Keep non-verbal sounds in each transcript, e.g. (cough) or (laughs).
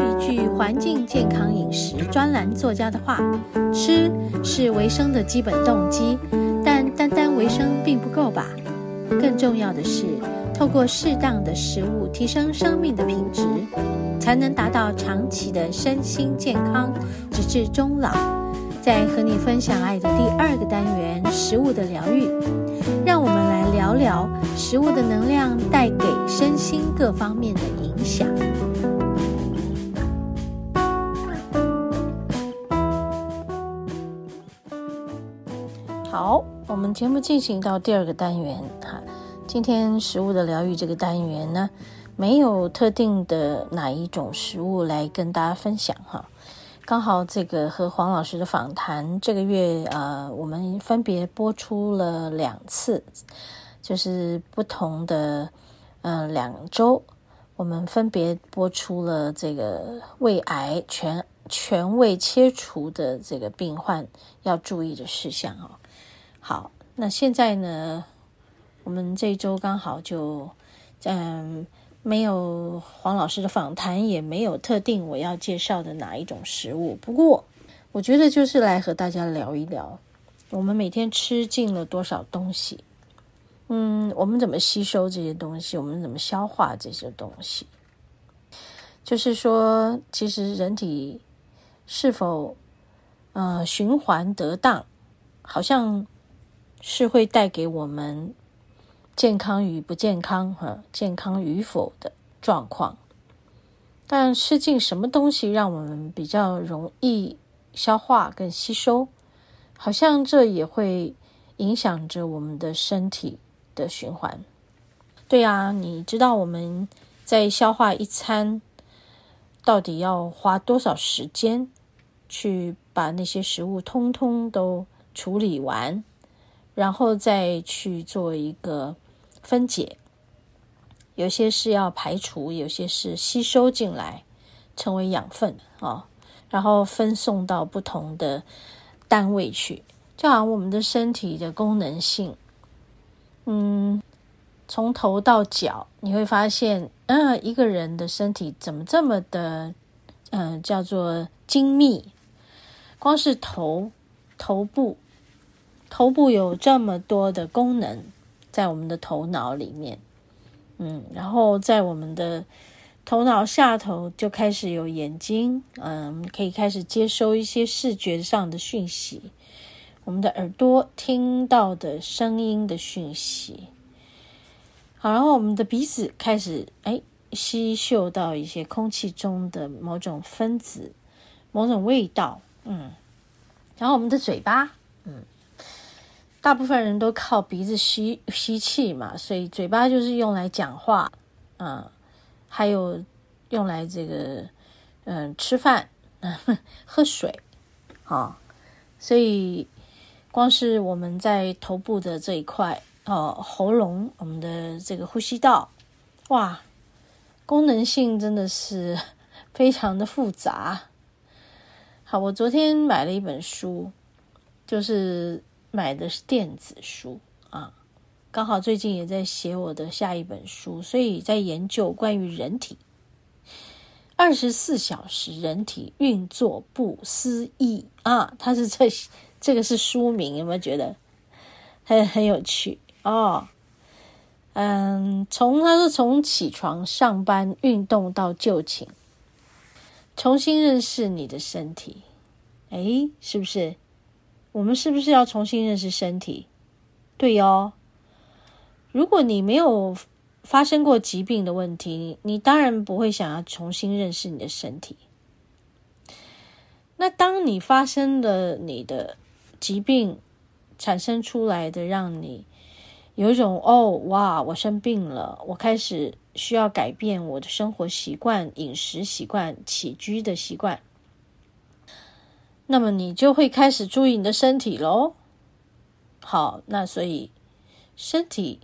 一句环境健康饮食专栏作家的话：吃是维生的基本动机，但单单维生并不够吧？更重要的是，透过适当的食物提升生命的品质，才能达到长期的身心健康，直至终老。在和你分享爱的第二个单元——食物的疗愈，让我们来聊聊食物的能量带给身心各方面的影响。好，我们节目进行到第二个单元哈。今天食物的疗愈这个单元呢，没有特定的哪一种食物来跟大家分享哈。刚好这个和黄老师的访谈，这个月呃，我们分别播出了两次，就是不同的嗯、呃、两周，我们分别播出了这个胃癌全全胃切除的这个病患要注意的事项哦。好，那现在呢，我们这一周刚好就，嗯，没有黄老师的访谈，也没有特定我要介绍的哪一种食物。不过，我觉得就是来和大家聊一聊，我们每天吃进了多少东西，嗯，我们怎么吸收这些东西，我们怎么消化这些东西。就是说，其实人体是否，呃，循环得当，好像是会带给我们。健康与不健康，哈，健康与否的状况。但吃进什么东西让我们比较容易消化跟吸收，好像这也会影响着我们的身体的循环。对啊，你知道我们在消化一餐到底要花多少时间去把那些食物通通都处理完，然后再去做一个。分解，有些是要排除，有些是吸收进来，成为养分啊、哦，然后分送到不同的单位去。就好像我们的身体的功能性，嗯，从头到脚，你会发现，嗯，一个人的身体怎么这么的，嗯，叫做精密？光是头，头部，头部有这么多的功能。在我们的头脑里面，嗯，然后在我们的头脑下头就开始有眼睛，嗯，可以开始接收一些视觉上的讯息，我们的耳朵听到的声音的讯息，好，然后我们的鼻子开始哎吸嗅到一些空气中的某种分子、某种味道，嗯，然后我们的嘴巴，嗯。大部分人都靠鼻子吸吸气嘛，所以嘴巴就是用来讲话，啊，还有用来这个，嗯，吃饭，喝水，啊，所以光是我们在头部的这一块，哦，喉咙，我们的这个呼吸道，哇，功能性真的是非常的复杂。好，我昨天买了一本书，就是。买的是电子书啊，刚好最近也在写我的下一本书，所以在研究关于人体二十四小时人体运作不思议啊，它是这 (laughs) 这个是书名，有没有觉得很很有趣哦？嗯，从他说从起床、上班、运动到就寝，重新认识你的身体，哎，是不是？我们是不是要重新认识身体？对哟。如果你没有发生过疾病的问题，你当然不会想要重新认识你的身体。那当你发生了你的疾病，产生出来的让你有一种哦，哇，我生病了，我开始需要改变我的生活习惯、饮食习惯、起居的习惯。那么你就会开始注意你的身体喽。好，那所以身体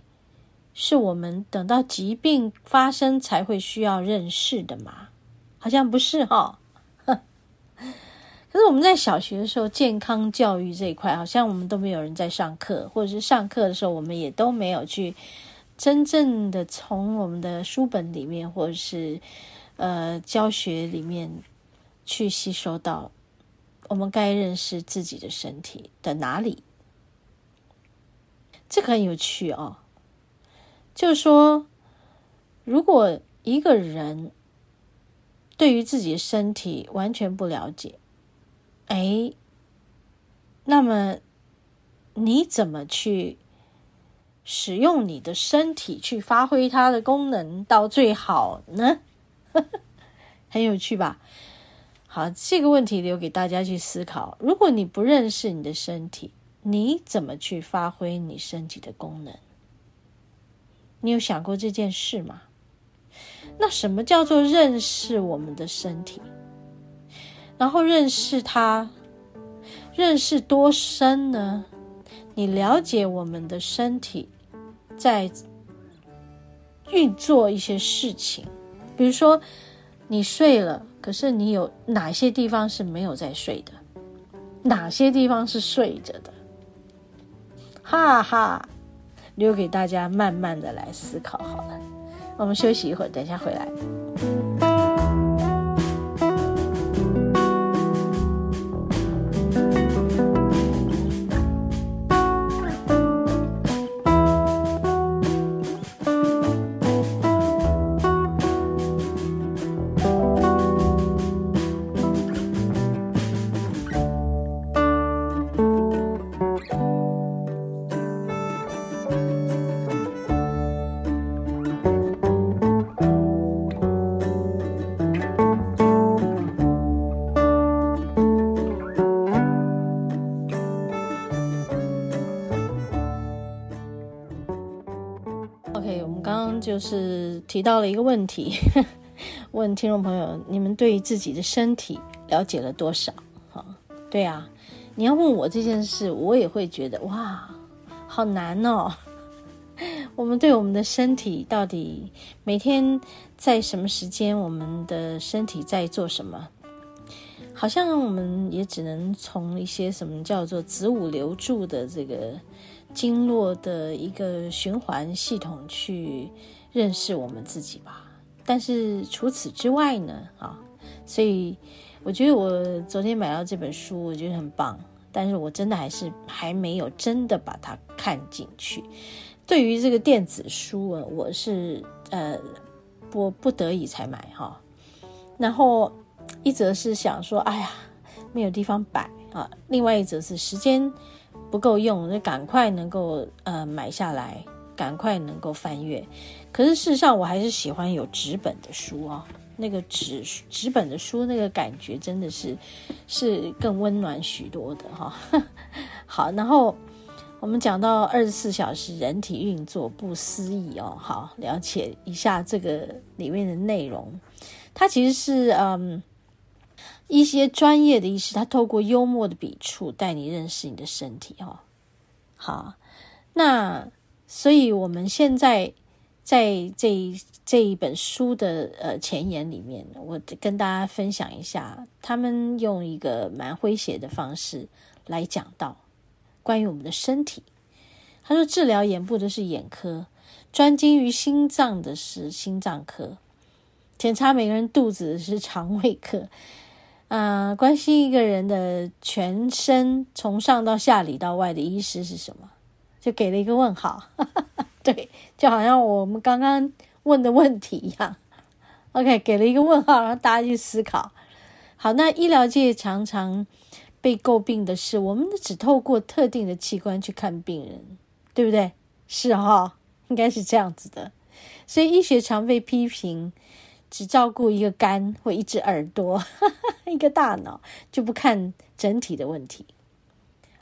是我们等到疾病发生才会需要认识的嘛？好像不是哈。(laughs) 可是我们在小学的时候，健康教育这一块，好像我们都没有人在上课，或者是上课的时候，我们也都没有去真正的从我们的书本里面，或者是呃教学里面去吸收到我们该认识自己的身体的哪里。这个很有趣哦，就是说，如果一个人对于自己的身体完全不了解，哎，那么你怎么去使用你的身体去发挥它的功能到最好呢？(laughs) 很有趣吧？好，这个问题留给大家去思考。如果你不认识你的身体，你怎么去发挥你身体的功能？你有想过这件事吗？那什么叫做认识我们的身体？然后认识它，认识多深呢？你了解我们的身体在运作一些事情，比如说你睡了，可是你有哪些地方是没有在睡的？哪些地方是睡着的？哈哈，留给大家慢慢的来思考好了。我们休息一会儿，等一下回来。就是提到了一个问题，(laughs) 问听众朋友：你们对自己的身体了解了多少？哈，对啊，你要问我这件事，我也会觉得哇，好难哦。(laughs) 我们对我们的身体到底每天在什么时间，我们的身体在做什么？好像我们也只能从一些什么叫做子午流注的这个经络的一个循环系统去。认识我们自己吧，但是除此之外呢？啊，所以我觉得我昨天买到这本书，我觉得很棒，但是我真的还是还没有真的把它看进去。对于这个电子书啊，我是呃不不得已才买哈。然后一则是想说，哎呀，没有地方摆啊；另外一则是时间不够用，就赶快能够呃买下来。赶快能够翻阅，可是事实上我还是喜欢有纸本的书啊、哦，那个纸纸本的书那个感觉真的是是更温暖许多的哈、(laughs) 好，然后我们讲到二十四小时人体运作不思议哦，好，了解一下这个里面的内容，它其实是嗯一些专业的医师，他透过幽默的笔触带你认识你的身体哈、哦。好，那。所以，我们现在在这这一本书的呃前言里面，我跟大家分享一下，他们用一个蛮诙谐的方式来讲到关于我们的身体。他说，治疗眼部的是眼科，专精于心脏的是心脏科，检查每个人肚子的是肠胃科，啊、关心一个人的全身从上到下里到外的医师是什么？就给了一个问号，(laughs) 对，就好像我们刚刚问的问题一样。OK，给了一个问号，让大家去思考。好，那医疗界常常被诟病的是，我们只透过特定的器官去看病人，对不对？是哈、哦，应该是这样子的。所以医学常被批评只照顾一个肝或一只耳朵、(laughs) 一个大脑，就不看整体的问题。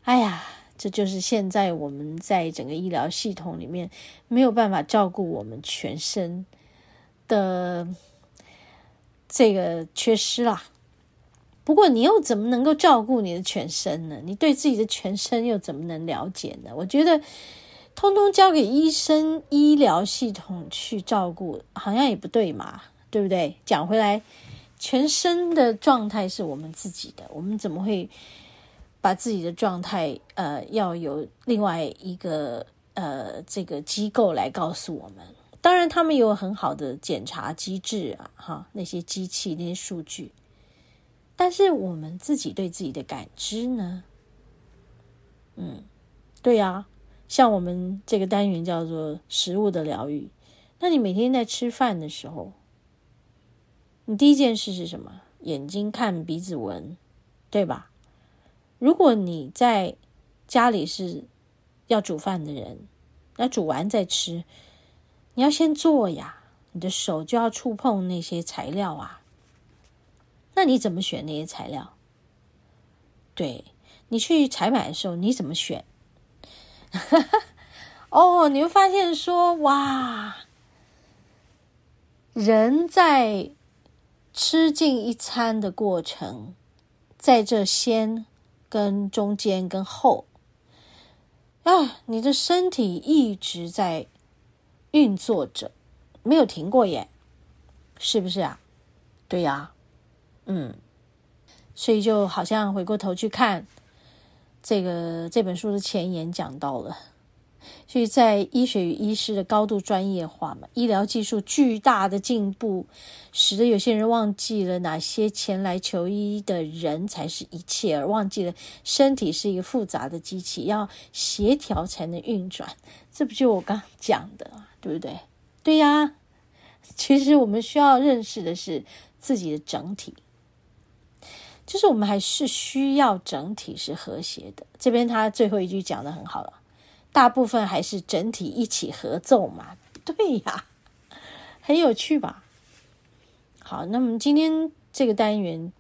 哎呀。这就是现在我们在整个医疗系统里面没有办法照顾我们全身的这个缺失啦。不过你又怎么能够照顾你的全身呢？你对自己的全身又怎么能了解呢？我觉得通通交给医生医疗系统去照顾，好像也不对嘛，对不对？讲回来，全身的状态是我们自己的，我们怎么会？把自己的状态，呃，要有另外一个呃这个机构来告诉我们。当然，他们有很好的检查机制啊，哈，那些机器那些数据。但是我们自己对自己的感知呢？嗯，对呀，像我们这个单元叫做食物的疗愈。那你每天在吃饭的时候，你第一件事是什么？眼睛看，鼻子闻，对吧？如果你在家里是要煮饭的人，那煮完再吃，你要先做呀，你的手就要触碰那些材料啊。那你怎么选那些材料？对，你去采买的时候，你怎么选？(laughs) 哦，你会发现说，哇，人在吃进一餐的过程，在这先跟中间跟后啊，你的身体一直在运作着，没有停过耶，是不是啊？对呀。嗯，所以就好像回过头去看这个这本书的前言讲到了，所以在医学与医师的高度专业化嘛，医疗技术巨大的进步，使得有些人忘记了哪些前来求医的人才是一切，而忘记了身体是一个复杂的机器，要协调才能运转。这不就我刚讲的，对不对？对呀，其实我们需要认识的是自己的整体。就是我们还是需要整体是和谐的。这边他最后一句讲得很好了，大部分还是整体一起合奏嘛。(laughs) 对呀，很有趣吧？好，那么今天这个单元，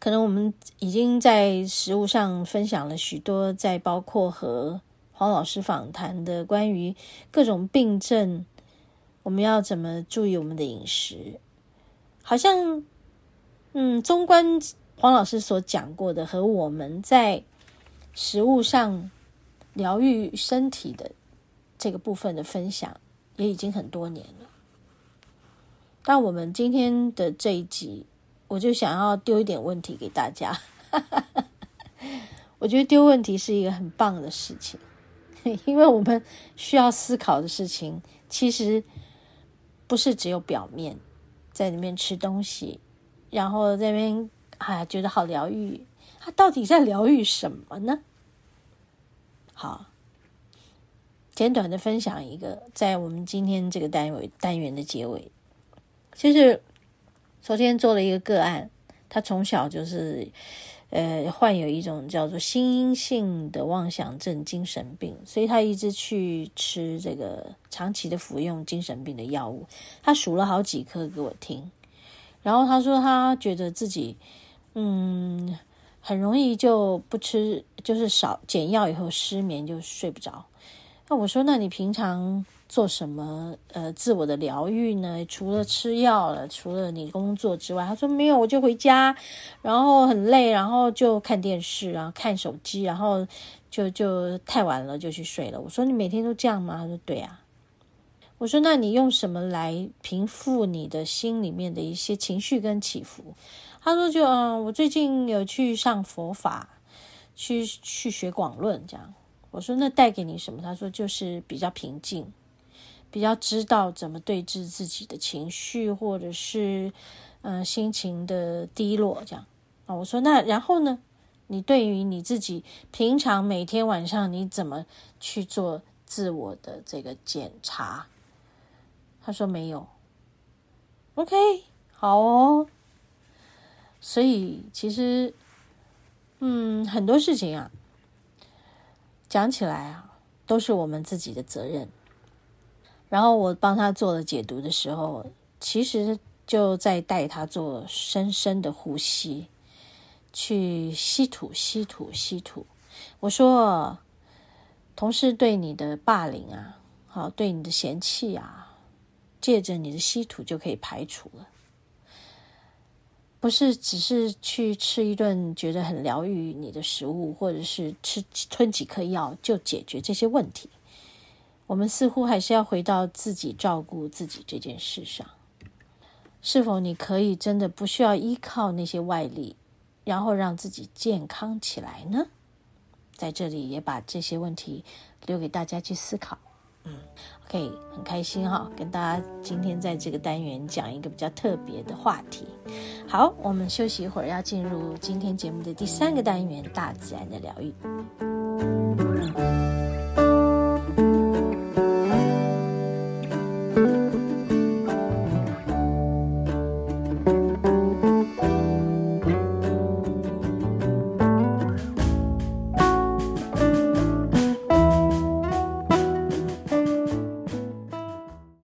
可能我们已经在食物上分享了许多，在包括和黄老师访谈的关于各种病症，我们要怎么注意我们的饮食，好像。嗯，中观黄老师所讲过的和我们在食物上疗愈身体的这个部分的分享，也已经很多年了。但我们今天的这一集，我就想要丢一点问题给大家。(laughs) 我觉得丢问题是一个很棒的事情，(laughs) 因为我们需要思考的事情，其实不是只有表面，在里面吃东西。然后在那边哎，觉得好疗愈，他到底在疗愈什么呢？好，简短的分享一个，在我们今天这个单位单元的结尾，就是昨天做了一个个案，他从小就是呃患有一种叫做心因性的妄想症精神病，所以他一直去吃这个长期的服用精神病的药物，他数了好几颗给我听。然后他说，他觉得自己，嗯，很容易就不吃，就是少减药以后失眠就睡不着。那我说，那你平常做什么呃自我的疗愈呢？除了吃药了，除了你工作之外，他说没有，我就回家，然后很累，然后就看电视，然后看手机，然后就就太晚了就去睡了。我说，你每天都这样吗？他说对啊。我说：“那你用什么来平复你的心里面的一些情绪跟起伏？”他说：“就嗯，我最近有去上佛法，去去学广论这样。”我说：“那带给你什么？”他说：“就是比较平静，比较知道怎么对峙自己的情绪，或者是嗯心情的低落这样。”啊，我说：“那然后呢？你对于你自己平常每天晚上你怎么去做自我的这个检查？”他说没有，OK，好哦。所以其实，嗯，很多事情啊，讲起来啊，都是我们自己的责任。然后我帮他做了解读的时候，其实就在带他做深深的呼吸，去吸吐、吸吐、吸吐。我说，同事对你的霸凌啊，好，对你的嫌弃啊。借着你的吸吐就可以排除了，不是只是去吃一顿觉得很疗愈你的食物，或者是吃吞几颗药就解决这些问题。我们似乎还是要回到自己照顾自己这件事上。是否你可以真的不需要依靠那些外力，然后让自己健康起来呢？在这里也把这些问题留给大家去思考。嗯，OK，很开心哈，跟大家今天在这个单元讲一个比较特别的话题。好，我们休息一会儿，要进入今天节目的第三个单元——大自然的疗愈。